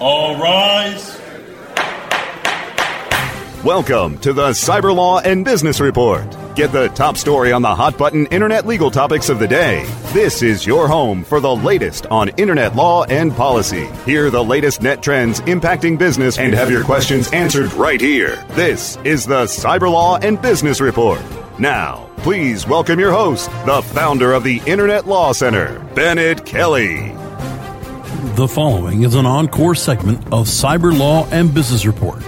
All rise. Welcome to the Cyber Law and Business Report. Get the top story on the hot button internet legal topics of the day. This is your home for the latest on internet law and policy. Hear the latest net trends impacting business and have your questions answered right here. This is the Cyber Law and Business Report. Now, please welcome your host, the founder of the Internet Law Center, Bennett Kelley. The following is an encore segment of Cyber Law and Business Report.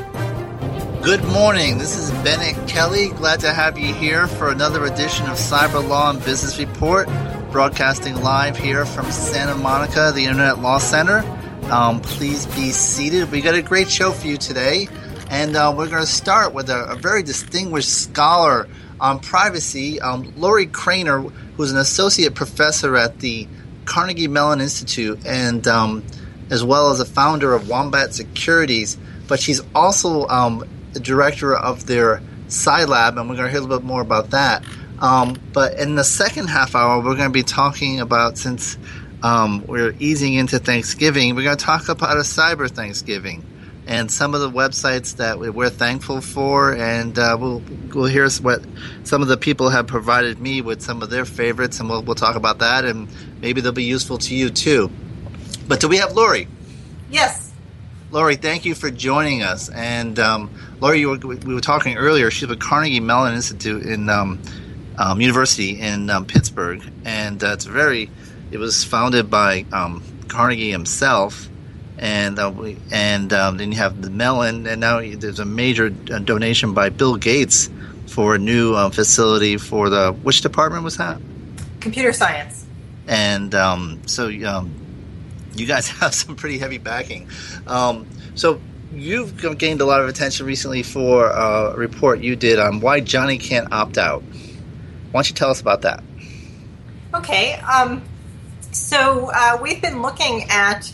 Good morning. This is Bennett Kelley. Glad to have you here for another edition of Cyber Law and Business Report, broadcasting live here from Santa Monica, the Internet Law Center. Um, please be seated. We got a great show for you today, and uh, we're going to start with a, a, very distinguished scholar on privacy, um, Lorrie Cranor, who's an associate professor at the Carnegie Mellon Institute, and um, as well as a founder of Wombat Securities. But she's also um, the director of their CyLab, and we're going to hear a little bit more about that. Um, but in the second half hour, we're going to be talking about since um, we're easing into Thanksgiving, we're going to talk about a cyber Thanksgiving and some of the websites that we're thankful for, and uh, we'll we'll hear what some of the people have provided me with some of their favorites, and we'll we'll talk about that, and maybe they'll be useful to you too. But do we have Lorrie? Yes. Lorrie, thank you for joining us. And um, Lorrie, were, we were talking earlier. She's at Carnegie Mellon Institute in um, um, University in um, Pittsburgh, and uh, it's very. It was founded by um, Carnegie himself, and uh, we, and um, then you have the Mellon, and now there's a major uh, donation by Bill Gates for a new uh, facility for the which department was that? Computer science. And so you guys have some pretty heavy backing. Um, so you've gained a lot of attention recently for a report you did on why Johnny can't opt out. Why don't you tell us about that? Okay. Um, so uh, we've been looking at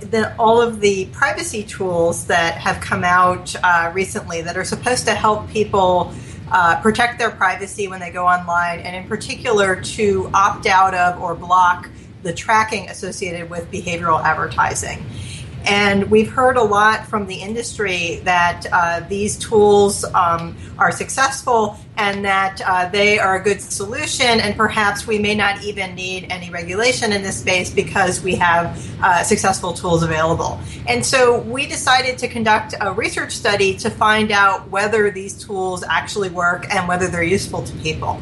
the, all of the privacy tools that have come out uh, recently that are supposed to help people uh, protect their privacy when they go online, and in particular to opt out of or block the tracking associated with behavioral advertising. And we've heard a lot from the industry that uh, these tools um, are successful and that uh, they are a good solution, and perhaps we may not even need any regulation in this space because we have uh, successful tools available. And so we decided to conduct a research study to find out whether these tools actually work and whether they're useful to people.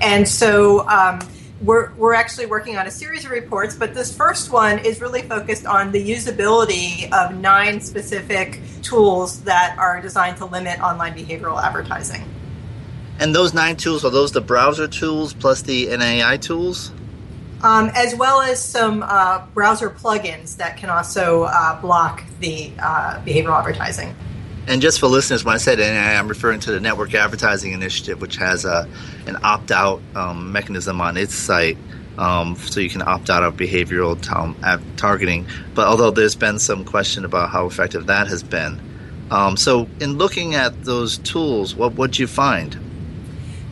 And so um, we're, we're actually working on a series of reports, but this first one is really focused on the usability of nine specific tools that are designed to limit online behavioral advertising. And those nine tools are those the browser tools plus the NAI tools? Um, as well as some uh, browser plugins that can also uh, block the uh, behavioral advertising. And just for listeners, when I said NAI, I'm referring to the Network Advertising Initiative, which has a, an opt out um, mechanism on its site. Um, so you can opt out of behavioral t- targeting. But although there's been some question about how effective that has been. Um, so, in looking at those tools, what would you find?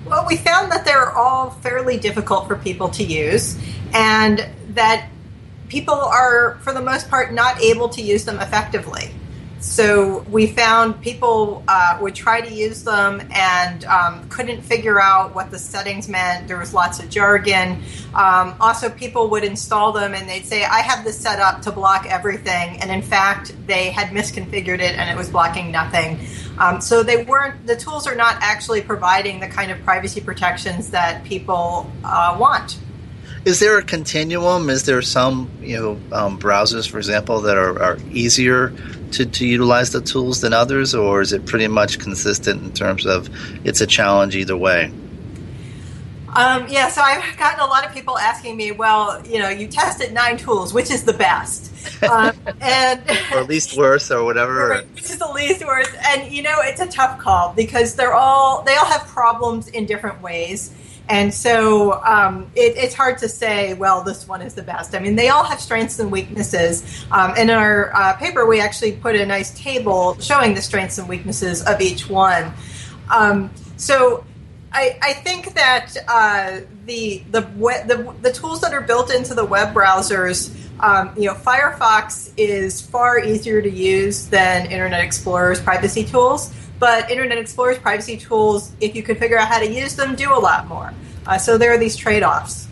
Well, we found that they're all fairly difficult for people to use, and that people are, for the most part, not able to use them effectively. So we found people uh, would try to use them and um, couldn't figure out what the settings meant. There was lots of jargon. Um, also, people would install them and they'd say, I have this set up to block everything. And in fact, they had misconfigured it and it was blocking nothing. Um, so they weren't, the tools are not actually providing the kind of privacy protections that people uh, want. Is there a continuum? Is there some you know um, browsers, for example, that are, are easier to, to utilize the tools than others, or is it pretty much consistent in terms of it's a challenge either way? Um, yeah, so I've gotten a lot of people asking me, well, you know, you tested nine tools, which is the best? Um, and or least worst or whatever. Which is the least worst. And you know, it's a tough call because they're all they all have problems in different ways. And so um, it, it's hard to say, well, this one is the best. I mean, they all have strengths and weaknesses. Um, in our uh, paper, we actually put a nice table showing the strengths and weaknesses of each one. Um, so I, I, think that uh, the, the, the, the tools that are built into the web browsers um, you know, Firefox is far easier to use than Internet Explorer's privacy tools. But Internet Explorer's privacy tools, if you can figure out how to use them, do a lot more. Uh, so there are these trade-offs.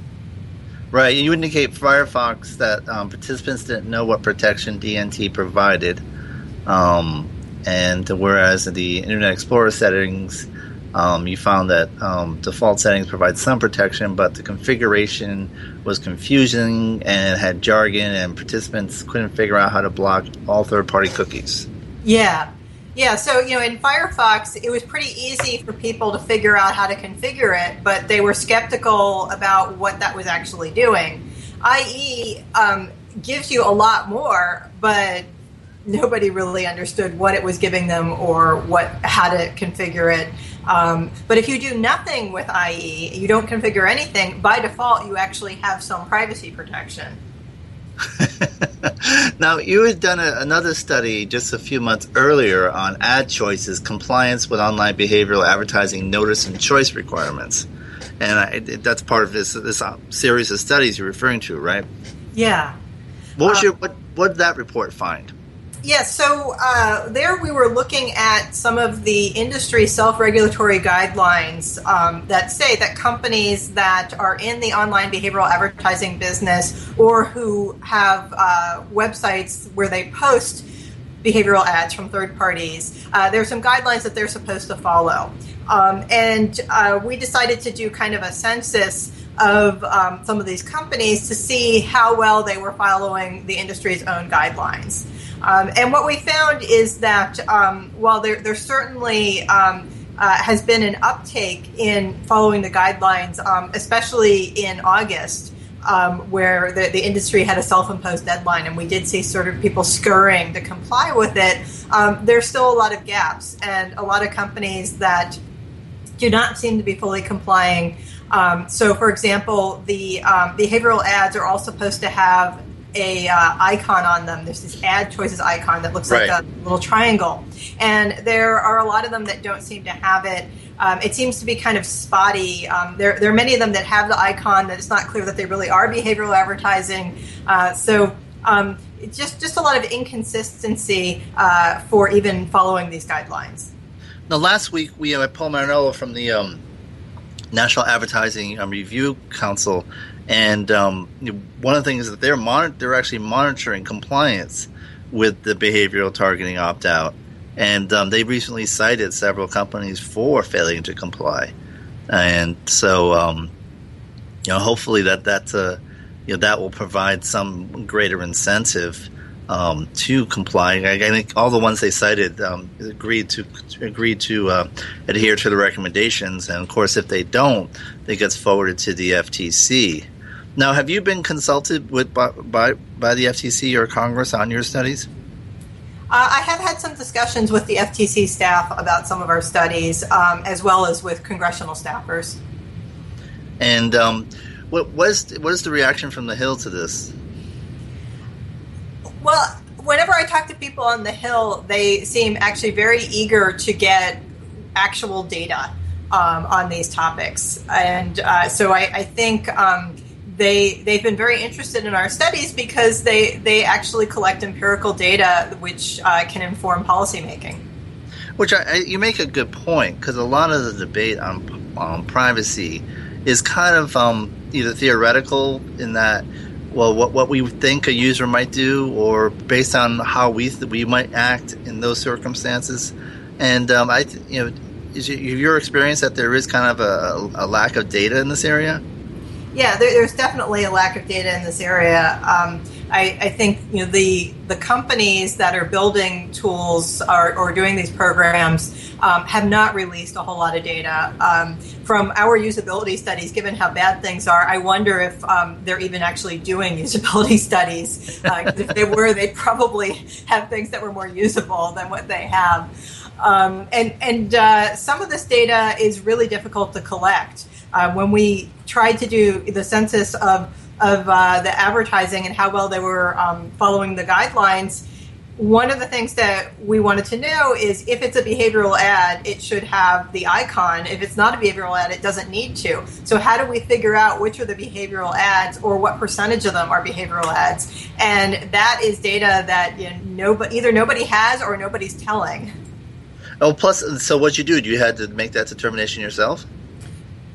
Right. You indicate Firefox that um, participants didn't know what protection DNT provided, um, and whereas in the Internet Explorer settings, um, you found that um, default settings provide some protection, but the configuration was confusing and had jargon, and participants couldn't figure out how to block all third-party cookies. Yeah, yeah. So you know, in Firefox, it was pretty easy for people to figure out how to configure it, but they were skeptical about what that was actually doing. IE um, gives you a lot more, but nobody really understood what it was giving them or what how to configure it. Um, but if you do nothing with IE, you don't configure anything, by default, you actually have some privacy protection. now, you had done a, another study just a few months earlier on ad choices, compliance with online behavioral advertising notice and choice requirements. And I, that's part of this this uh, series of studies you're referring to, right? Yeah. What was um, your what, what did that report find? Yeah, so uh, there we were looking at some of the industry self regulatory guidelines um, that say that companies that are in the online behavioral advertising business or who have uh, websites where they post behavioral ads from third parties, uh, there are some guidelines that they're supposed to follow. Um, and uh, we decided to do kind of a census of um, some of these companies to see how well they were following the industry's own guidelines. Um, and what we found is that um, while there, there certainly um, uh, has been an uptake in following the guidelines, um, especially in August, um, where the, the industry had a self imposed deadline, and we did see sort of people scurrying to comply with it, um, there's still a lot of gaps and a lot of companies that do not seem to be fully complying. So, for example, the behavioral ads are all supposed to have a uh, icon on them. There's this ad choices icon that looks right. like a little triangle, and there are a lot of them that don't seem to have it. Um, it seems to be kind of spotty. Um, there, there are many of them that have the icon that it's not clear that they really are behavioral advertising. Uh, so um, just just a lot of inconsistency uh, for even following these guidelines. Now, last week we had Paul Marinello from the um, National Advertising um, Review Council and um, one of the things that they're monitor- they're actually monitoring compliance with the behavioral targeting opt out, and um, they recently cited several companies for failing to comply, and so um, you know hopefully that that uh, you know that will provide some greater incentive. Um, to comply. I, I, think all the ones they cited um, agreed to agreed to uh, adhere to the recommendations, and of course, if they don't, it gets forwarded to the FTC. Now, have you been consulted with by by, by the FTC or Congress on your studies? Uh, I have had some discussions with the FTC staff about some of our studies, um, as well as with congressional staffers. And um, what was what is the reaction from the Hill to this? Well, whenever I talk to people on the Hill, they seem actually very eager to get actual data um, on these topics, and uh, so I, I think um, they they've been very interested in our studies because they they actually collect empirical data which uh, can inform policymaking. Which I, you make a good point because a lot of the debate on on privacy is kind of um, either theoretical in that well what what we think a user might do or based on how we th- we might act in those circumstances, and um, I you know is your experience that there is kind of a, a lack of data in this area? Yeah, there, there's definitely a lack of data in this area. Um, I, I, think you know the the companies that are building tools or, or doing these programs um, have not released a whole lot of data um, from our usability studies. Given how bad things are, I wonder if um, they're even actually doing usability studies. Uh, if they were, they'd probably have things that were more usable than what they have. Um, and and uh, some of this data is really difficult to collect. Uh, when we tried to do the census of of uh, the advertising and how well they were um, following the guidelines, one of the things that we wanted to know is if it's a behavioral ad, it should have the icon. If it's not a behavioral ad, it doesn't need to. So, how do we figure out which are the behavioral ads or what percentage of them are behavioral ads? And that is data that you know, nobody, either nobody has or nobody's telling. Oh, plus, so what you do? You had to make that determination yourself?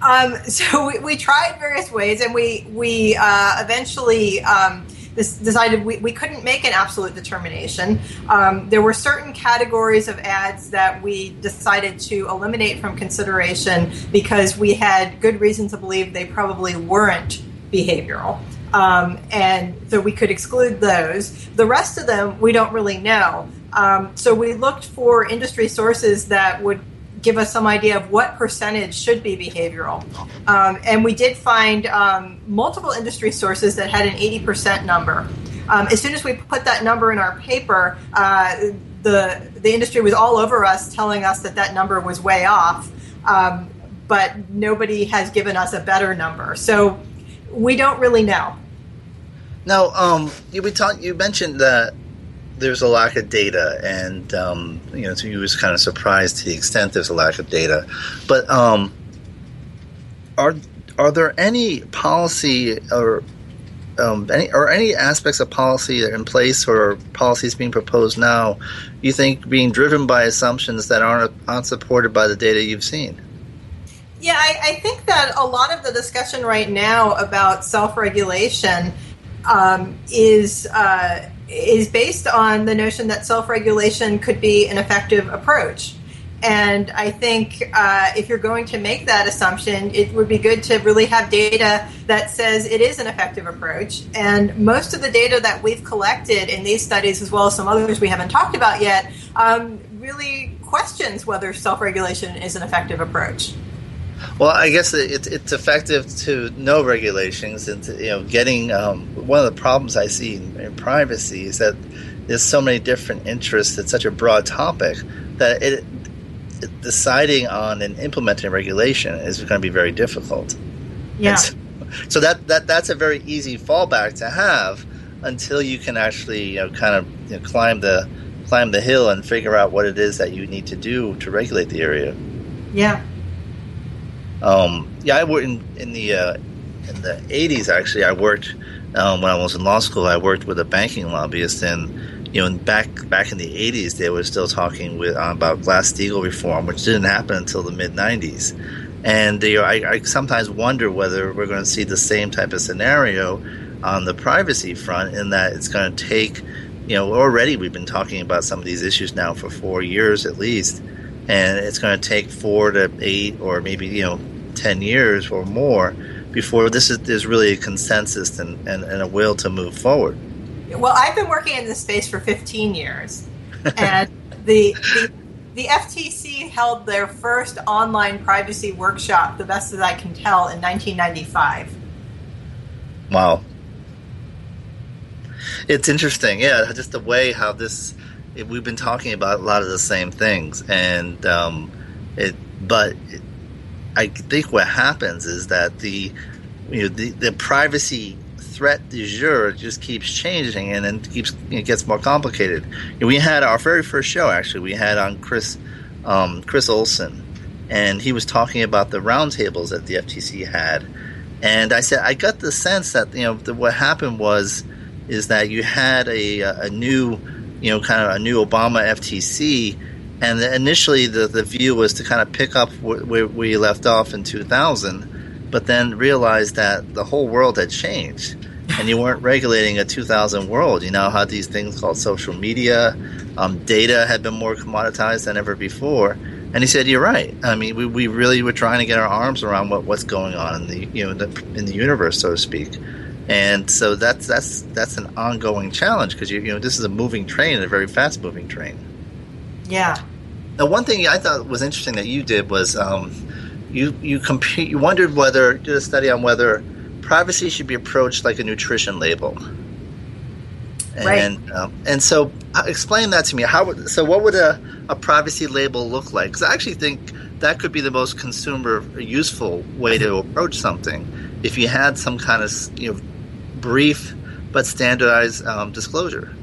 Um, so we, we, tried various ways, and we we uh, eventually um, this decided we, we couldn't make an absolute determination. Um, there were certain categories of ads that we decided to eliminate from consideration because we had good reason to believe they probably weren't behavioral. Um, and so we could exclude those. The rest of them, we don't really know. Um, so we looked for industry sources that would give us some idea of what percentage should be behavioral. Um, and we did find um, multiple industry sources that had an 80% number. Um, as soon as we put that number in our paper, uh, the, the industry was all over us telling us that that number was way off. Um, but nobody has given us a better number. So we don't really know. Now, um, you, we talk, you mentioned that there's a lack of data, and um, you know, so you was kind of surprised to the extent there's a lack of data. But um, are are there any policy or um, any or any aspects of policy that are in place or policies being proposed now you think being driven by assumptions that aren't aren't supported by the data you've seen? Yeah, I, I think that a lot of the discussion right now about self regulation um, is. Uh, is based on the notion that self regulation could be an effective approach. And I think uh, if you're going to make that assumption, it would be good to really have data that says it is an effective approach. And most of the data that we've collected in these studies, as well as some others we haven't talked about yet, um, really questions whether self regulation is an effective approach. Well, I guess it, it's effective to know regulations and to, you know getting um, one of the problems I see in, in, privacy is that there's so many different interests. It's such a broad topic that it, it deciding on and implementing regulation is going to be very difficult. Yeah. So, so, that, that that's a very easy fallback to have until you can actually you know kind of you know, climb the climb the hill and figure out what it is that you need to do to regulate the area. Yeah. Um, yeah, I worked in, in the uh, in the '80s. Actually, I worked um, when I was in law school. I worked with a banking lobbyist, and you know, back back in the '80s, they were still talking with uh, about Glass Steagall reform, which didn't happen until the mid '90s. And I, I sometimes wonder whether we're going to see the same type of scenario on the privacy front, in that it's going to take, you know, already we've been talking about some of these issues now for four years at least, and it's going to take four to eight or maybe you know 10 years or more before this is there's really a consensus and, and, and a will to move forward. Well, I've been working in this space for 15 years, and the, the the FTC held their first online privacy workshop, the best that I can tell, in 1995. Wow. It's interesting, yeah, just the way how this we've been talking about a lot of the same things, and um, it, but I think what happens is that the you know the, the privacy threat du jour just keeps changing and then keeps it gets more complicated. we had our very first show actually we had on Chris um, Chris Olsen, and he was talking about the roundtables that the FTC had, and I said I got the sense that you know the, what happened was is that you had a a new you know kind of a new Obama FTC and initially, the, the view was to kind of pick up where we left off in 2000, but then realized that the whole world had changed. And you weren't regulating a 2000 world. You now had these things called social media. Um, data had been more commoditized than ever before. And he said, "You're right. I mean, we, we really were trying to get our arms around what, what's going on in the you know the, in the universe, so to speak." And so that's that's that's an ongoing challenge because you, you know this is a moving train, a very fast moving train. Yeah. Now, one thing I thought was interesting that you did was um, you you. You wondered whether did a study on whether privacy should be approached like a nutrition label. And right. um, and so uh, explain that to me. How would, so what would a, a privacy label look like? Because I actually think that could be the most consumer useful way to approach something if you had some kind of you know brief but standardized um, disclosure.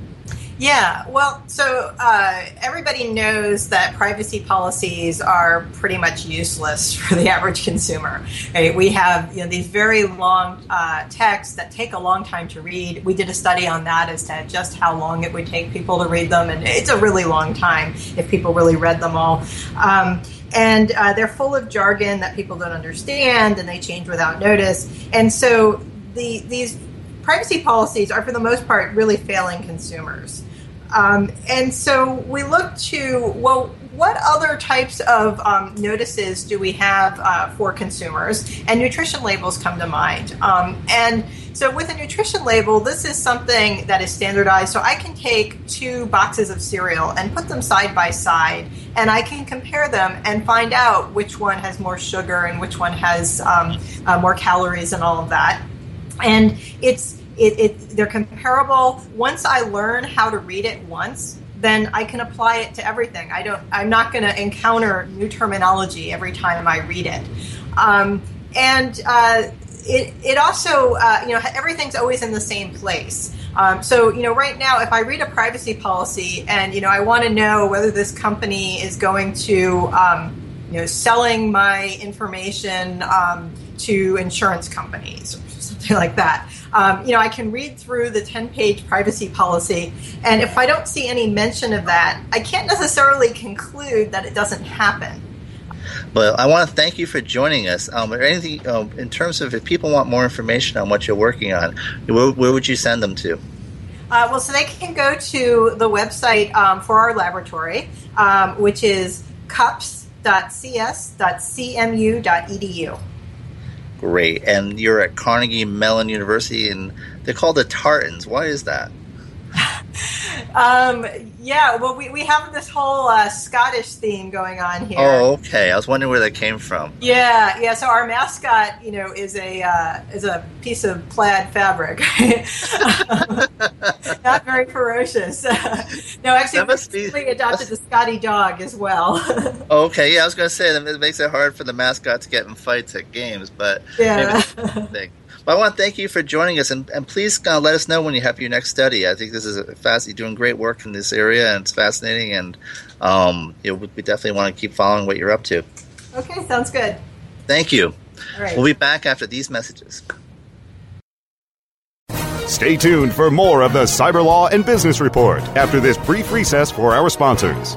Yeah, well, so uh, everybody knows that privacy policies are pretty much useless for the average consumer. Right? We have you know, these very long uh, texts that take a long time to read. We did a study on that as to just how long it would take people to read them, and it's a really long time if people really read them all. Um, and uh, they're full of jargon that people don't understand, and they change without notice. And so the, these privacy policies are, for the most part, really failing consumers. Um, and so we look to, well, what other types of um, notices do we have uh, for consumers? And nutrition labels come to mind. Um, and so with a nutrition label, this is something that is standardized. So I can take two boxes of cereal and put them side by side, and I can compare them and find out which one has more sugar and which one has um, uh, more calories and all of that. And it's it, it, they're comparable. Once I learn how to read it once, then I can apply it to everything. I don't. I'm not going to encounter new terminology every time I read it. Um, and uh, it it also uh, you know everything's always in the same place. Um, so you know right now, if I read a privacy policy and you know I want to know whether this company is going to um, you know selling my information um, to insurance companies something like that um, you know, I can read through the 10 page privacy policy, and if I don't see any mention of that, I can't necessarily conclude that it doesn't happen. Well, I want to thank you for joining us. Um, or anything um, in terms of if people want more information on what you're working on, where, where would you send them to? Uh, well, so they can go to the website um, for our laboratory, um, which is cups.cs.cmu.edu. Great. And you're at Carnegie Mellon University, and they're called the Tartans. Why is that? um, yeah, well, we, we have this whole uh, Scottish theme going on here. Oh, okay. I was wondering where that came from. Yeah, yeah. So our mascot, you know, is a uh, is a piece of plaid fabric. Not very ferocious. no, actually, we be, adopted the Scotty dog as well. oh, okay. Yeah, I was going to say that it makes it hard for the mascot to get in fights at games, but yeah. But I want to thank you for joining us, and, and please uh, let us know when you have your next study. I think this is a fast. You're doing great work in this area, and it's fascinating. And um, you know, we definitely want to keep following what you're up to. Okay, sounds good. Thank you. All right. We'll be back after these messages. Stay tuned for more of the Cyber Law and Business Report after this brief recess for our sponsors.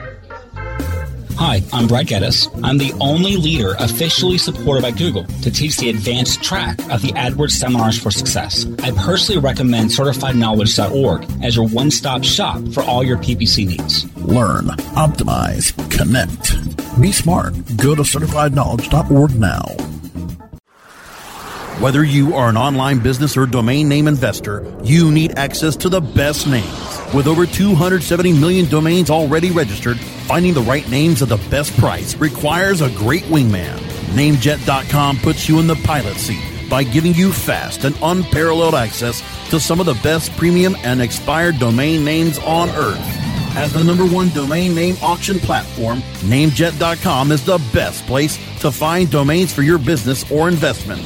Hi, I'm Brad Geddes. I'm the only leader officially supported by Google to teach the advanced track of the AdWords Seminars for Success. I personally recommend CertifiedKnowledge.org as your one stop shop for all your PPC needs. Learn, optimize, connect. Be smart. Go to CertifiedKnowledge.org now. Whether you are an online business or domain name investor, you need access to the best names. With over 270 million domains already registered, finding the right names at the best price requires a great wingman. Namejet.com puts you in the pilot seat by giving you fast and unparalleled access to some of the best premium and expired domain names on earth. As the number one domain name auction platform, Namejet.com is the best place to find domains for your business or investment.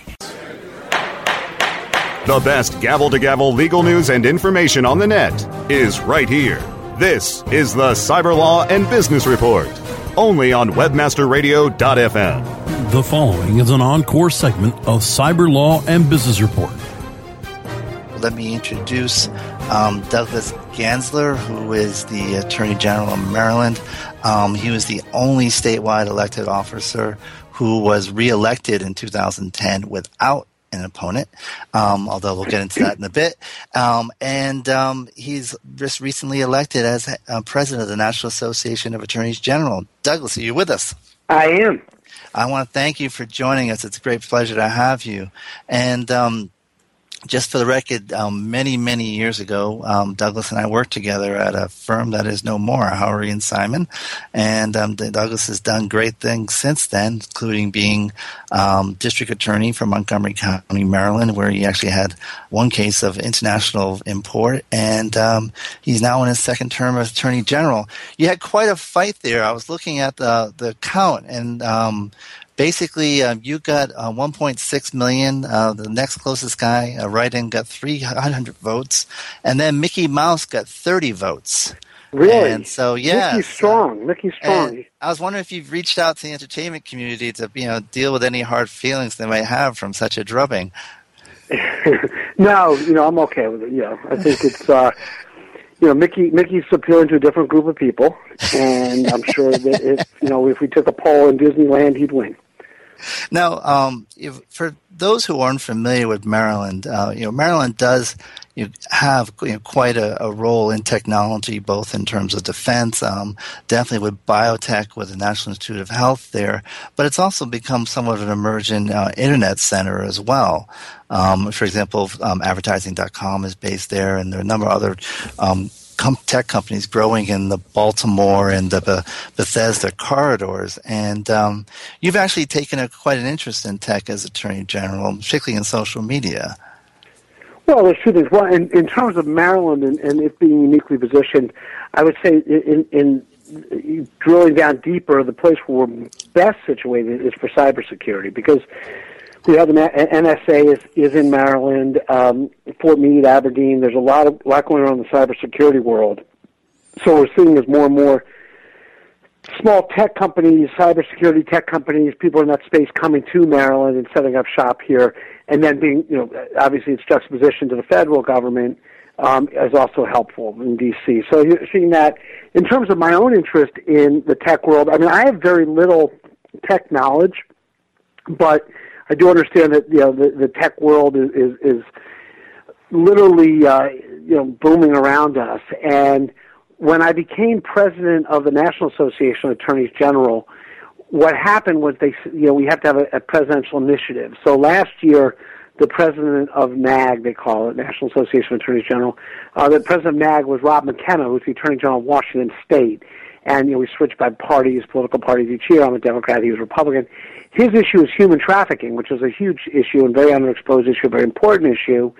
The best gavel to gavel legal news and information on the net is right here. This is the Cyber Law and Business Report, only on WebmasterRadio.fm. The following is an encore segment of Cyber Law and Business Report. Let me introduce um, Douglas Gansler, who is the Attorney General of Maryland. Um, he was the only statewide elected officer who was reelected in 2010 without an opponent, um, although we'll get into that in a bit. Um, and um, he's just recently elected as uh, president of the National Association of Attorneys General. Douglas, are you with us? I am. I want to thank you for joining us. It's a great pleasure to have you. And um, just for the record, um, many, many years ago, um, Douglas and I worked together at a firm that is no more, Howrey and Simon. And um, Douglas has done great things since then, including being um, district attorney for Montgomery County, Maryland, where he actually had one case of international import. And um, he's now in his second term as attorney general. You had quite a fight there. I was looking at the, the count, and um, basically um, you got uh, 1.6 million. Uh, the next closest guy, uh, write-in, got 300 votes, and then Mickey Mouse got 30 votes. Really? And so yeah, Mickey's strong. Mickey's strong. I was wondering if you've reached out to the entertainment community to you know deal with any hard feelings they might have from such a drubbing. no, you know I'm okay with it. Yeah, I think it's. Uh, you know, Mickey Mickey's appealing to a different group of people, and I'm sure that if you know if we took a poll in Disneyland, he'd win. Now, um, if, for those who aren't familiar with Maryland, uh, you know, Maryland does you have you know, quite a, a, role in technology, both in terms of defense, um, definitely with biotech, with the National Institute of Health there, but it's also become somewhat of an emerging uh, internet center as well. Um, for example, um, advertising.com is based there, and there are a number of other um, com- tech companies growing in the Baltimore and the Bethesda corridors. And um, you've actually taken a, quite an interest in tech as Attorney General, particularly in social media. Well, there's two things. Well, in, in terms of Maryland and, and it being uniquely positioned, I would say in, in drilling down deeper, the place where we're best situated is for cybersecurity because we have the NSA is is in Maryland, um, Fort Meade, Aberdeen. There's a lot of lot going on in the cybersecurity world. So we're seeing as more and more small tech companies, cybersecurity tech companies, people in that space coming to Maryland and setting up shop here, and then being, you know, obviously it's juxtaposition to the federal government um, is also helpful in D.C. So you're seeing that. In terms of my own interest in the tech world, I mean, I have very little tech knowledge, but I do understand that you know the, the tech world is is, is literally uh, you know booming around us. And when I became president of the National Association of Attorneys General, what happened was they you know we have to have a, a presidential initiative. So last year. The president of NAAG, they call it, National Association of Attorneys General. Uh, the president of NAAG was Rob McKenna, who's the Attorney General of Washington State and you know we switched by parties, political parties each year. I'm a Democrat, he was Republican. His issue is human trafficking, which is a huge issue and very underexposed issue, very important issue.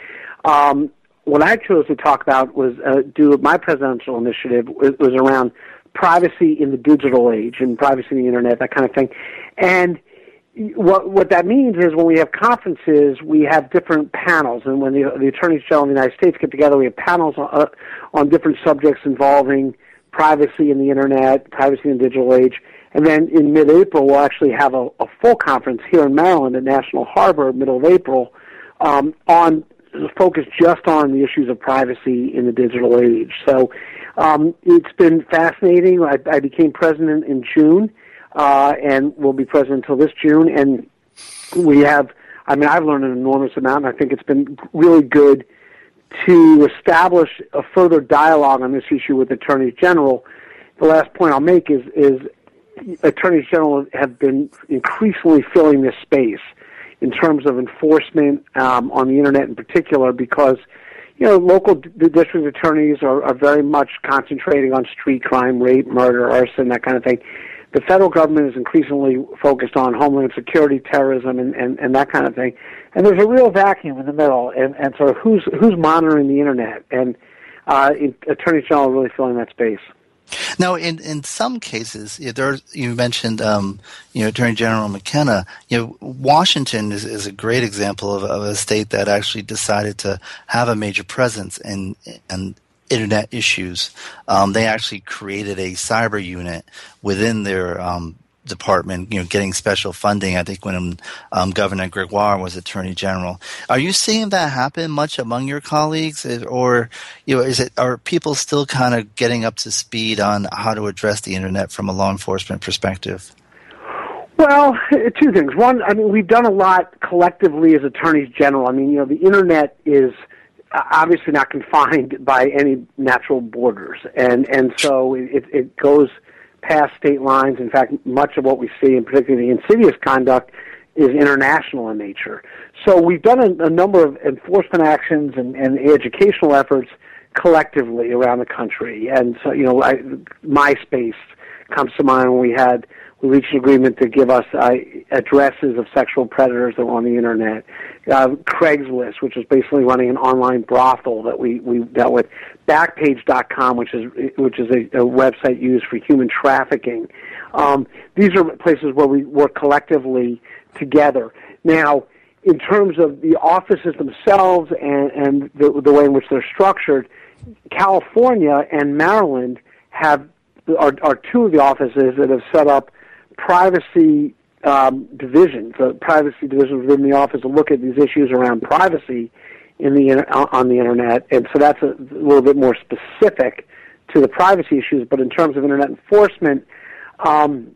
Um, what I chose to talk about was uh, do my presidential initiative was, was around privacy in the digital age and privacy in the internet, that kind of thing. And what what that means is when we have conferences, we have different panels, and when the, the attorneys general of the United States get together, we have panels on, uh, on different subjects involving privacy in the internet, privacy in the digital age. And then in mid-April, we'll actually have a, a full conference here in Maryland at National Harbor, middle of April, um, on focused just on the issues of privacy in the digital age. So um, it's been fascinating. I, I became president in June, uh, and will be president until this June. And we have I mean, I've learned an enormous amount, and I think it's been really good to establish a further dialogue on this issue with attorneys general. The last point I'll make is is attorneys general have been increasingly filling this space in terms of enforcement um, on the internet in particular because you know local d- district attorneys are, are very much concentrating on street crime, rape, murder, arson, that kind of thing. The federal government is increasingly focused on homeland security, terrorism, and, and, and that kind of thing. And there's a real vacuum in the middle, and, and sort of who's who's monitoring the internet, and uh, attorney general really filling that space. Now, in, in some cases, there you mentioned, um, you know, Attorney General McKenna. You know, Washington is, is a great example of, of, a state that actually decided to have a major presence in in internet issues. Um, they actually created a cyber unit within their um, department, you know, getting special funding. I think when um, Governor Gregoire was Attorney General. Are you seeing that happen much among your colleagues, or you know, is it are people still kind of getting up to speed on how to address the internet from a law enforcement perspective? Well, two things. One, I mean, we've done a lot collectively as attorneys general. I mean, you know, the internet is obviously not confined by any natural borders, and and so it, it goes past state lines. In fact, much of what we see, and particularly the insidious conduct, is international in nature. So we've done a, a number of enforcement actions and, and educational efforts collectively around the country. And so, you know, I, MySpace comes to mind when we had we reached an agreement to give us uh, addresses of sexual predators that were on the internet. Uh, Craigslist, which is basically running an online brothel that we, we dealt with. Backpage.com, which is which is a, a website used for human trafficking. Um, these are places where we work collectively together. Now, in terms of the offices themselves and, and the, the way in which they're structured, California and Maryland have are, are two of the offices that have set up privacy um, divisions, a privacy division within the office to look at these issues around privacy in the on the internet, and so that's a, a little bit more specific to the privacy issues. But in terms of internet enforcement, um,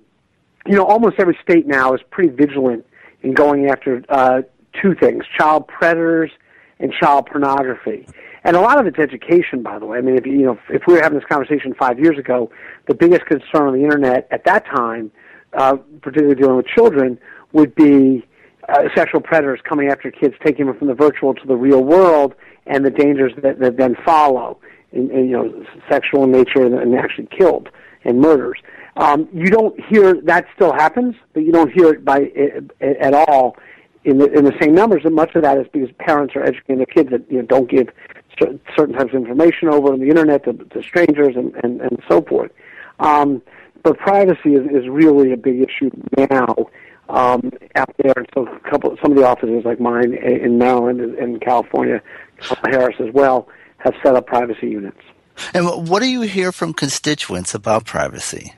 you know, almost every state now is pretty vigilant in going after uh, two things: child predators and child pornography. And a lot of it's education, by the way. I mean, if you know, if we were having this conversation five years ago, the biggest concern on the internet at that time uh, particularly dealing with children, would be uh, sexual predators coming after kids, taking them from the virtual to the real world, and the dangers that, that then follow, in, in, you know, sexual in nature and, and actually killed and murders. Um, you don't hear that still happens, but you don't hear it by at all in the in the same numbers. And much of that is because parents are educating their kids that you know don't give certain types of information over on the internet to, to strangers and, and and so forth. Um, but privacy is, is really a big issue now um, out there. And so a couple, some of the offices like mine in Maryland and in California, Harris as well, have set up privacy units. And what do you hear from constituents about privacy?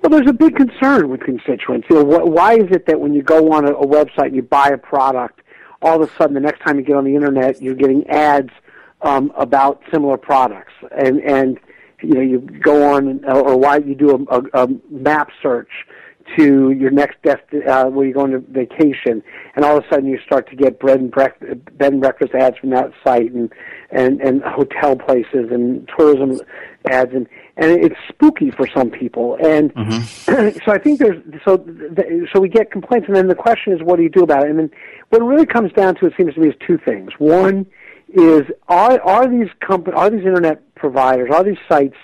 Well, there's a big concern with constituents. You know, wh- why is it that when you go on a, a website and you buy a product, all of a sudden the next time you get on the internet, you're getting ads um, about similar products, and and you know you go on or why you do a, a, a map search to your next dest uh, where you're going to vacation, and all of a sudden you start to get bread and breakfast bed and breakfast ads from that site, and and and hotel places and tourism ads, and and it's spooky for some people, and mm-hmm. so I think there's so so we get complaints, and then the question is, what do you do about it? And then what it really comes down to, it seems to me, is two things. One is are are these comp- are these internet providers, are these sites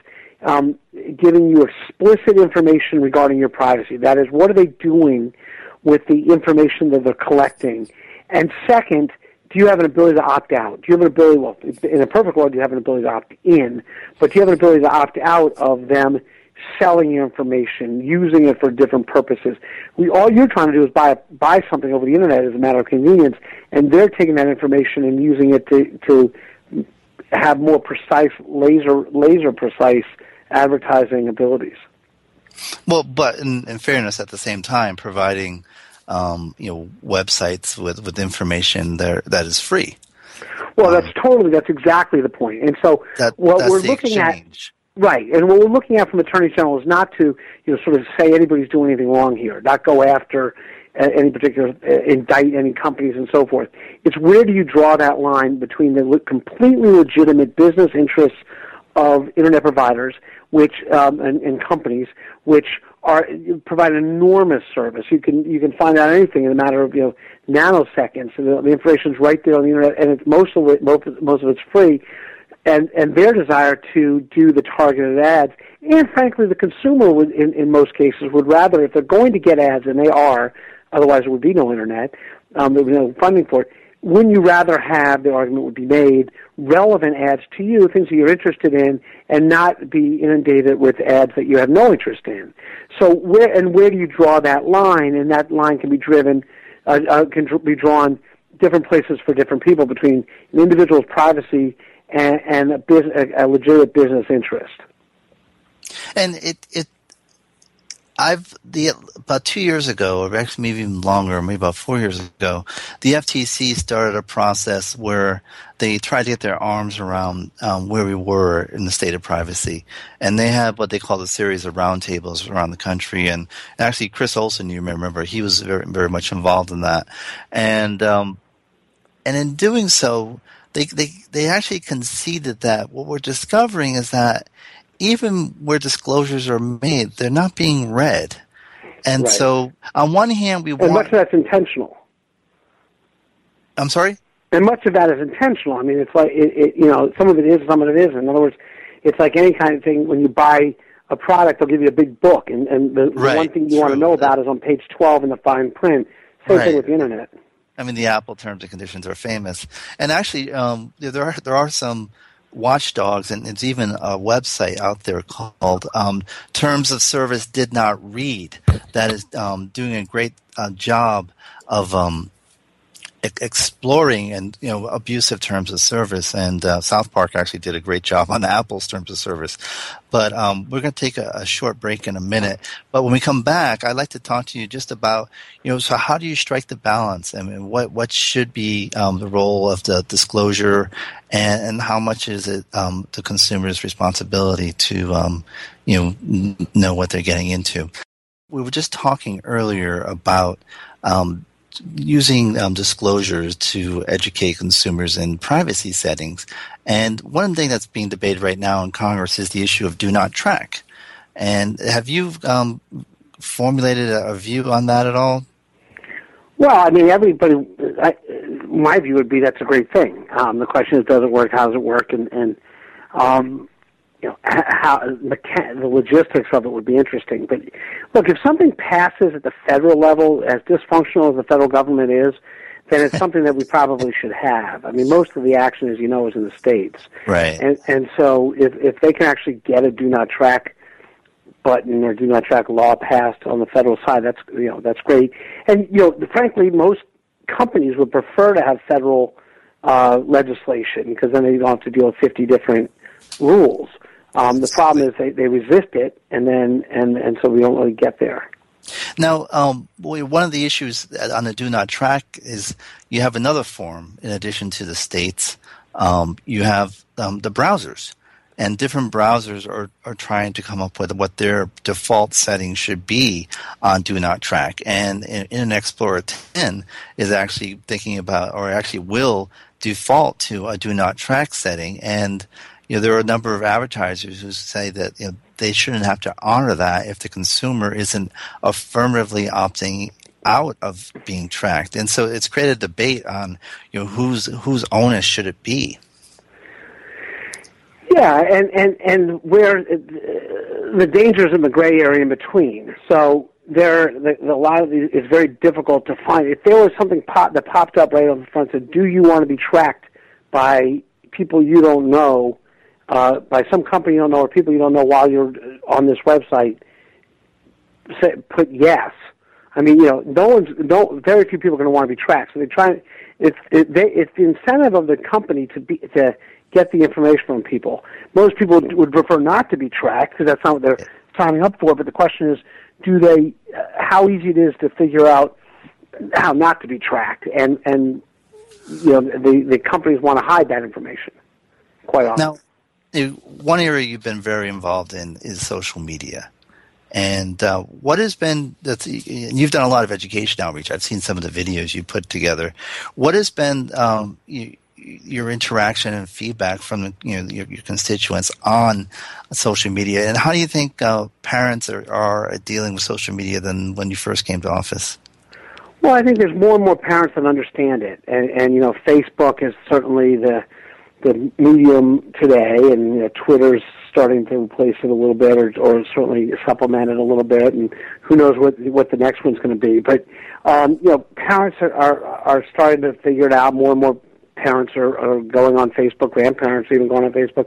um, giving you explicit information regarding your privacy? That is, what are they doing with the information that they're collecting? And second, do you have an ability to opt out? Do you have an ability, well, in a perfect world, you have an ability to opt in, but do you have an ability to opt out of them selling your information, using it for different purposes? We, all you're trying to do is buy, buy something over the internet as a matter of convenience, and they're taking that information and using it to, to have more precise, laser, laser precise advertising abilities. Well, but in, in fairness, at the same time, providing um, you know websites with, with information there that is free. Well, um, that's totally that's exactly the point. And so that, what we're looking exchange. at, right? And what we're looking at from Attorney General is not to you know sort of say anybody's doing anything wrong here, not go after uh, any particular uh, indict any companies and so forth. It's where do you draw that line between the completely legitimate business interests of internet providers, which um, and, and companies, which are provide enormous service. You can you can find out anything in a matter of you know nanoseconds. And the, the information's right there on the internet, and it's most of it most, most of it's free. And and their desire to do the targeted ads, and frankly, the consumer would in, in most cases would rather if they're going to get ads, and they are, otherwise there would be no internet, um, there would be no funding for it wouldn't you rather have, the argument would be made, relevant ads to you, things that you're interested in, and not be inundated with ads that you have no interest in? So where, and where do you draw that line? And that line can be driven, uh, uh, can be drawn different places for different people between an individual's privacy and, and a, a, a legitimate business interest. And it, it I've the about two years ago, or actually maybe even longer, maybe about four years ago, the FTC started a process where they tried to get their arms around um, where we were in the state of privacy, and they had what they called a series of roundtables around the country. And actually, Chris Olsen, you remember, he was very very much involved in that, and um, and in doing so, they they they actually conceded that what we're discovering is that even where disclosures are made, they're not being read. And right. so, on one hand, we and want. much of that's intentional. I'm sorry. And much of that is intentional. I mean, it's like it, it, you know, some of it is, some of it isn't. In other words, it's like any kind of thing. When you buy a product, they'll give you a big book, and and the, right. the one thing you True. want to know about is on page twelve in the fine print. Same right. thing with the internet. I mean, the Apple terms and conditions are famous, and actually, um, there are there are some watchdogs, and it's even a website out there called um, Terms of Service Did Not Read that is um, doing a great uh, job of um, exploring and you know abusive terms of service. And uh, South Park actually did a great job on Apple's terms of service. But um, we're going to take a, a, short break in a minute. But when we come back, I'd like to talk to you just about you know so how do you strike the balance I mean, what what should be um, the role of the disclosure and, and how much is it um, the consumer's responsibility to um, you know know what they're getting into. We were just talking earlier about um, using um, disclosures to educate consumers in privacy settings. And one thing that's being debated right now in Congress is the issue of do not track. And have you um, formulated a, a, view on that at all? Well, I mean, everybody. I, my view would be that's a great thing. Um, the question is, does it work? How does it work? And, and um, you know, how the, the logistics of it would be interesting. But look, if something passes at the federal level, as dysfunctional as the federal government is, then it's something that we probably should have. I mean, most of the action, as you know, is in the states. Right. And and so if if they can actually get a do not track button or do not track law passed on the federal side, that's you know that's great. And you know, frankly, most companies would prefer to have federal uh, legislation because then they don't have to deal with 50 different rules. Um, the problem is they, they resist it, and then and and so we don't really get there. Now, um, one of the issues on the do not track is you have another form in addition to the states. Um, you have um, the browsers, and different browsers are, are trying to come up with what their default settings should be on do not track. And Internet Explorer 10 is actually thinking about, or actually will default to a do not track setting. And you know, there are a number of advertisers who say that you know, they shouldn't have to honor that if the consumer isn't affirmatively opting out of being tracked. And so it's created a debate on, you know, whose whose onus should it be? Yeah, and and and where uh, the dangers in the gray area in between. So there, the, the, a lot of these is very difficult to find. If there was something pop, that popped up right on the front said, "Do you want to be tracked by people you don't know?" Uh, by some company you don't know or people you don't know while you're on this website, say, put yes. I mean, you know, no one's, no, very few people are going to want to be tracked. So they try. It's it, they, it's the incentive of the company to be to get the information from people. Most people would prefer not to be tracked because that's not what they're signing up for. But the question is, do they? Uh, how easy it is to figure out how not to be tracked, and and you know, the the companies want to hide that information quite often. Now, one area you've been very involved in is social media. And uh, what has been that's you've done a lot of education outreach. I've seen some of the videos you put together. What has been um, you, your interaction and feedback from the, you know your, your, constituents on social media, and how do you think uh, parents are, are dealing with social media than when you first came to office? Well, I think there's more and more parents that understand it, and, and you know, Facebook is certainly the the medium today, and you know, Twitter's starting to replace it a little bit, or, or certainly supplement it a little bit, and who knows what what the next one's going to be. But um, you know, parents are, are are starting to figure it out. More and more parents are, are going on Facebook. Grandparents are even going on Facebook,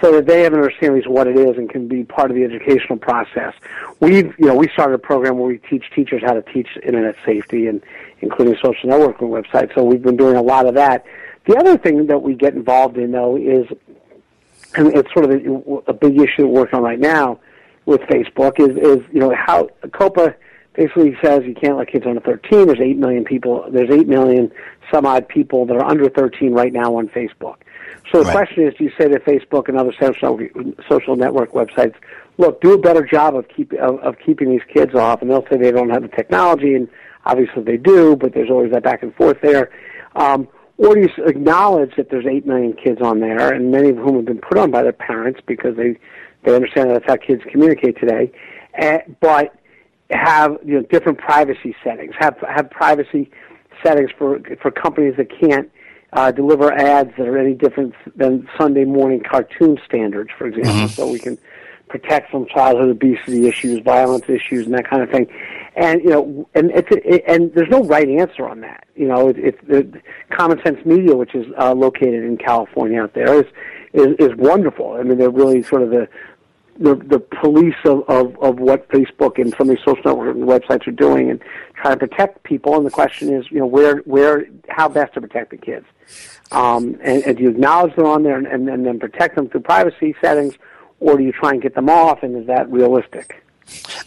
so that they have an understanding of what it is and can be part of the educational process. We've you know we started a program where we teach teachers how to teach internet safety and including social networking websites. So we've been doing a lot of that. The other thing that we get involved in though is and it's sort of a, a big issue we're working on right now with Facebook is is you know how COPPA basically says you can't let kids under 13. There's eight million people. There's eight million some odd people that are under 13 right now on Facebook. So the right. question is, do you say to Facebook and other social social network websites, look, do a better job of keep of, of keeping these kids off? And they'll say they don't have the technology, and obviously they do, but there's always that back and forth there. Um, or do you acknowledge that there's eight million kids on there, and many of whom have been put on by their parents because they they understand that that's how kids communicate today, uh, but have you know different privacy settings, have have privacy settings for for companies that can't uh, deliver ads that are any different than Sunday morning cartoon standards, for example, mm-hmm. so we can protect from childhood obesity issues, violence issues, and that kind of thing. And you know, and it's it, and there's no right answer on that. You know, it's it, Common Sense Media, which is uh, located in California out there, is, is is wonderful. I mean, they're really sort of the the the police of, of of what Facebook and some of these social networking websites are doing and trying to protect people. And the question is, you know, where where how best to protect the kids. Um, and, and do you acknowledge them on there and, and, and then protect them through privacy settings, or do you try and get them off? And is that realistic?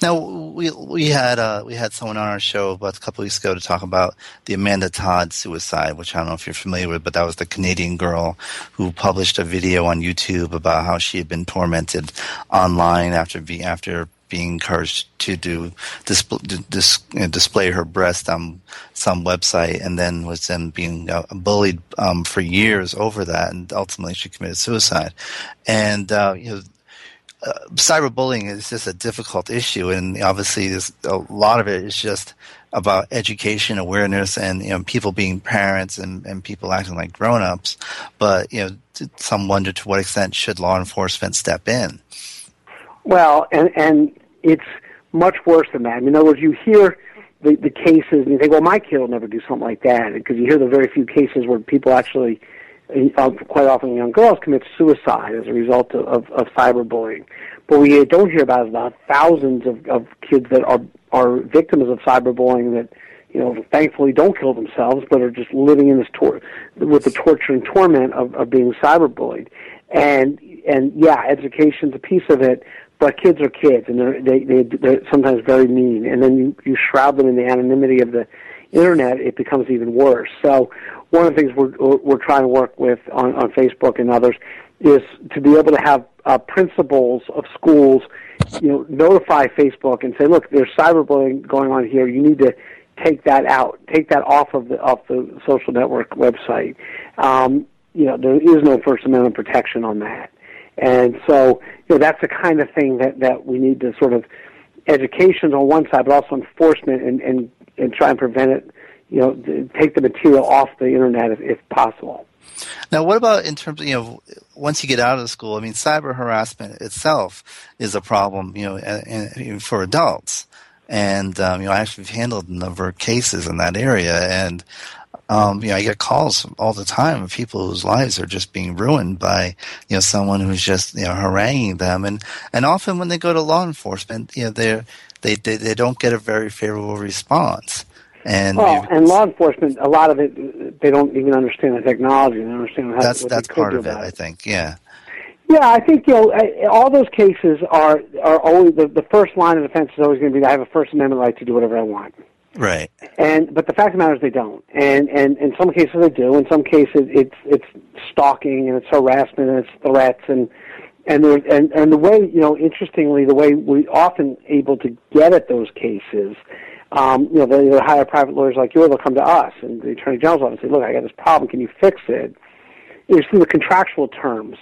Now we we had uh, we had someone on our show about a couple weeks ago to talk about the Amanda Todd suicide, which I don't know if you're familiar with, but that was the Canadian girl who published a video on YouTube about how she had been tormented online after be after being encouraged to do display, dis, you know, display her breast on some website, and then was then being uh, bullied um, for years over that, and ultimately she committed suicide. And uh, you know, uh, cyberbullying is just a difficult issue, and obviously, there's a lot of it is just about education, awareness, and you know, people being parents and, and people acting like grown-ups. But you know, some wonder to what extent should law enforcement step in. Well, and and it's much worse than that. In other words, you hear the, the cases and you think, well, my kid will never do something like that, because you hear the very few cases where people actually, Um, quite often young girls, commit suicide as a result of, of, of cyberbullying. But we don't hear about about thousands of, of kids that are are victims of cyberbullying that you know, thankfully don't kill themselves, but are just living in this tor- with the torture and torment of, of being cyberbullied. And and yeah, education's a piece of it, but kids are kids, and they're they, they they're sometimes very mean. And then you you shroud them in the anonymity of the internet, it becomes even worse. So one of the things we're we're trying to work with on on Facebook and others is to be able to have uh, principals of schools, you know, notify Facebook and say, look, there's cyberbullying going on here. You need to take that out, take that off of the off the social network website. Um, you know, there is no First Amendment protection on that. And so, you know, that's the kind of thing that, that we need to sort of education on one side, but also enforcement and, and, and try and prevent it, you know, take the material off the internet if, if possible. Now, what about in terms of, you know, once you get out of school, I mean, cyber harassment itself is a problem, you know, for adults. And, um, you know, I actually have handled a number of cases in that area. And, um, you know, I get calls all the time of people whose lives are just being ruined by, you know, someone who's just, you know, haranguing them. And, and often when they go to law enforcement, you know, they're, they, they, they don't get a very favorable response. And well, and law enforcement, a lot of it, they don't even understand the technology. They don't understand how. That's that's part of it, I think. Yeah. Yeah, I think you know all those cases are are always the, the first line of defense is always going to be I have a First Amendment right to do whatever I want. Right. And but the fact of the matter is they don't. And and in some cases they do. In some cases it's it's stalking and it's harassment and it's threats and and there, and and the way you know, interestingly, the way we often able to get at those cases. Um, you know, they, they hire private lawyers like you, they'll come to us and the Attorney General's office and say, look, I got this problem, can you fix it? it? Is through the contractual terms.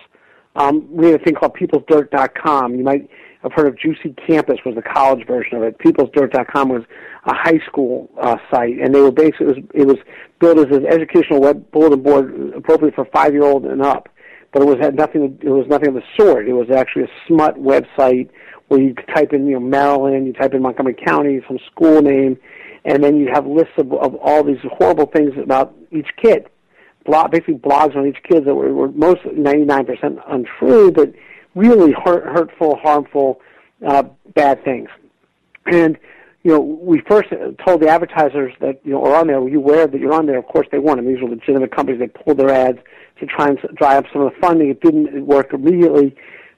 Um, we have a thing called peoplesdirt.com. You might have heard of Juicy Campus was the college version of it. Peoplesdirt.com was a high school uh, site, and they were basically it was, it was built as an educational web bulletin board appropriate for five year old and up. But it was had nothing. It was nothing of the sort. It was actually a smut website where you type in you know Maryland, you type in Montgomery County, some school name, and then you'd have lists of, of all these horrible things about each kid. Blog, basically blogs on each kid that were, were most 99% untrue, but really hurt, hurtful, harmful, uh, bad things. And you know, we first told the advertisers that you know are on there. Were you aware that you're on there? Of course they weren't. I mean, these were legitimate companies. They pulled their ads to try and dry up some of the funding. It didn't work immediately.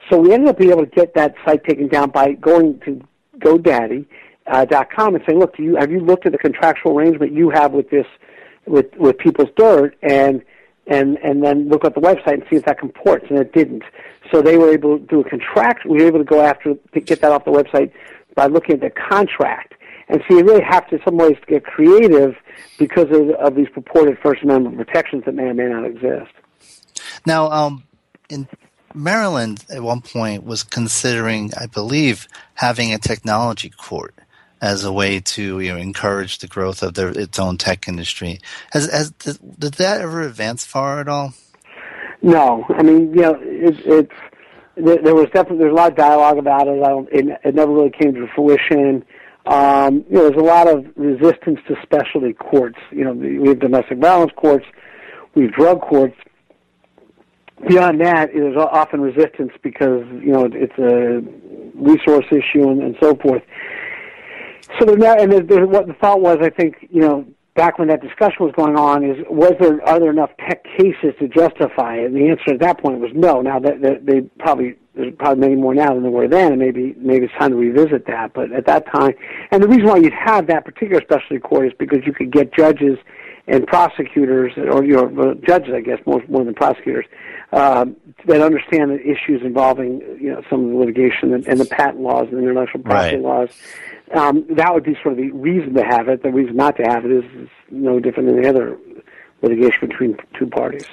So we ended up being able to get that site taken down by going to GoDaddy uh, dot com and saying, look, do you have you looked at the contractual arrangement you have with this with with People's Dirt and and and then look at the website and see if that comports, and it didn't. So they were able to do a contract. We were able to go after to get that off the website by looking at the contract. And so you really have to, in some ways, get creative because of, of these purported First Amendment protections that may or may not exist. Now, um, in Maryland, at one point, was considering, I believe, having a technology court as a way to you know, encourage the growth of their, its own tech industry. Has, has did, that ever advance far at all? No, I mean, you know, it, it's there, was definitely there's a lot of dialogue about it. It, it never really came to fruition. Um, you know, there's a lot of resistance to specialty courts. You know, we have domestic violence courts, we have drug courts. Beyond that, there's often resistance because you know it's a resource issue and, and so forth. So the and the, the, what the thought was, I think, you know, back when that discussion was going on, is was there are there enough tech cases to justify it? And the answer at that point was no. Now that, that they probably there's probably many more now than there were then, and maybe maybe it's time to revisit that. But at that time, and the reason why you'd have that particular specialty court is because you could get judges and prosecutors, or you know, judges, I guess, more more than prosecutors, um, that understand the issues involving you know some of the litigation and, and the patent laws and the intellectual property right. laws um, that would be sort of the reason to have it. The reason not to have it is, is no different than the other litigation between two parties.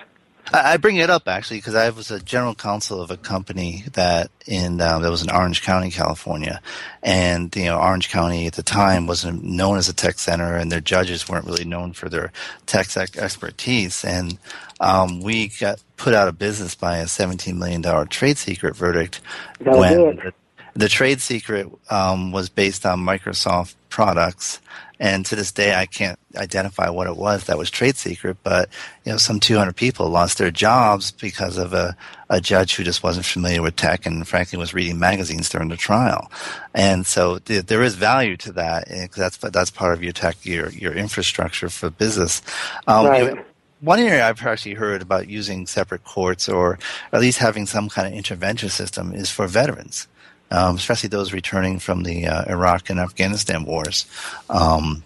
I bring it up actually because I was a general counsel of a company that in uh, that was in Orange County, California, and you know Orange County at the time wasn't known as a tech center, and their judges weren't really known for their tech expertise, and um, we got put out of business by a seventeen million dollar trade secret verdict that when the trade secret um, was based on Microsoft products, and to this day, I can't identify what it was that was trade secret. But you know, some 200 people lost their jobs because of a, a judge who just wasn't familiar with tech and, frankly, was reading magazines during the trial. And so th- there is value to that. That's that's part of your tech, your your infrastructure for business. Um, right. One area I've actually heard about using separate courts or at least having some kind of intervention system is for veterans um, especially those returning from the uh, Iraq and Afghanistan wars. Um,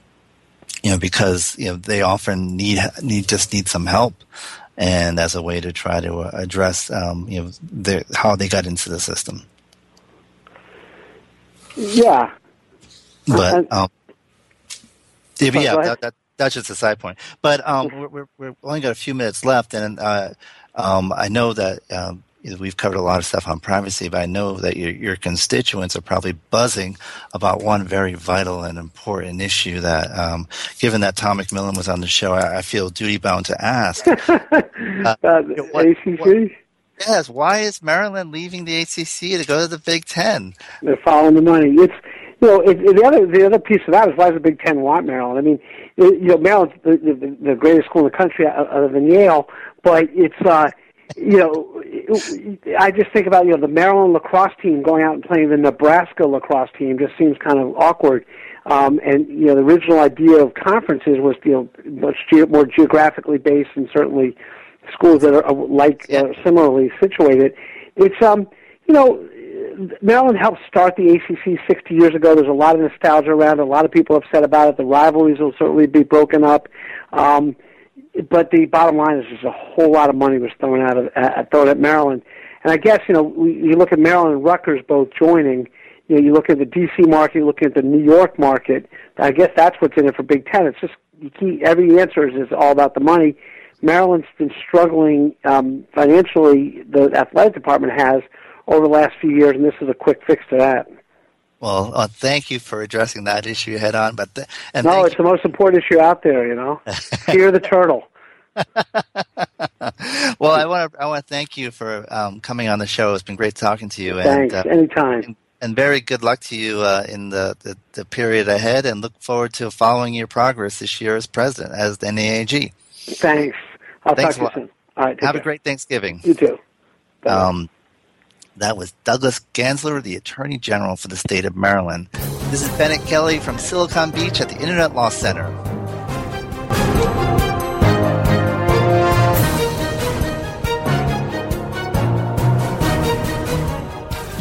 you know, because you know they often need need just need some help, and as a way to try to uh, address um, you know their, how they got into the system. Yeah, but um, yeah, but yeah that, that, that's just a side point. But um, we're, we're, only got a few minutes left, and uh, um, I know that um, we've covered a lot of stuff on privacy, but I know that your, your constituents are probably buzzing about one very vital and important issue that, um, given that Tom McMillan was on the show, I, I feel duty bound to ask. uh, uh, what, ACC? What, yes, why is Maryland leaving the ACC to go to the Big Ten? They're following the money. It's you know, it, it, the other the other piece of that is why does the Big Ten want Maryland? I mean, you know, Maryland's the, the, the greatest school in the country other than Yale, but it's uh, you know, I just think about you know the Maryland lacrosse team going out and playing the Nebraska lacrosse team just seems kind of awkward. Um, and you know, the original idea of conferences was you know much ge- more geographically based, and certainly schools that are uh, like uh, similarly situated. It's um, you know, Maryland helped start the ACC 60 years ago. There's a lot of nostalgia around. A lot of people said about it. The rivalries will certainly be broken up. Um, but the bottom line is, just a whole lot of money was thrown out of uh, thrown at Maryland, And I guess you know we, you look at Maryland and Rutgers both joining. You know, you look at the D.C. market, you look at the New York market. I guess that's what's in it for Big Ten. It's just you keep, every answer is, is all about the money. Maryland's been struggling um, financially. The athletic department has over the last few years, and this is a quick fix to that. Well, uh, thank you for addressing that issue head on. But th- and no, it's you. the most important issue out there. You know, fear the turtle. well, I want to I want to thank you for um, coming on the show. It's been great talking to you. Thanks. And, uh, Anytime. And, and, very good luck to you uh, in the, the, the, period ahead, and look forward to following your progress this year as president, as the NAAG. Thanks. I'll Thanks talk to you soon. All right. Have care. a great Thanksgiving. You too. Um, that was Douglas Gansler, the Attorney General for the state of Maryland. This is Bennett Kelley from Silicon Beach at the Internet Law Center.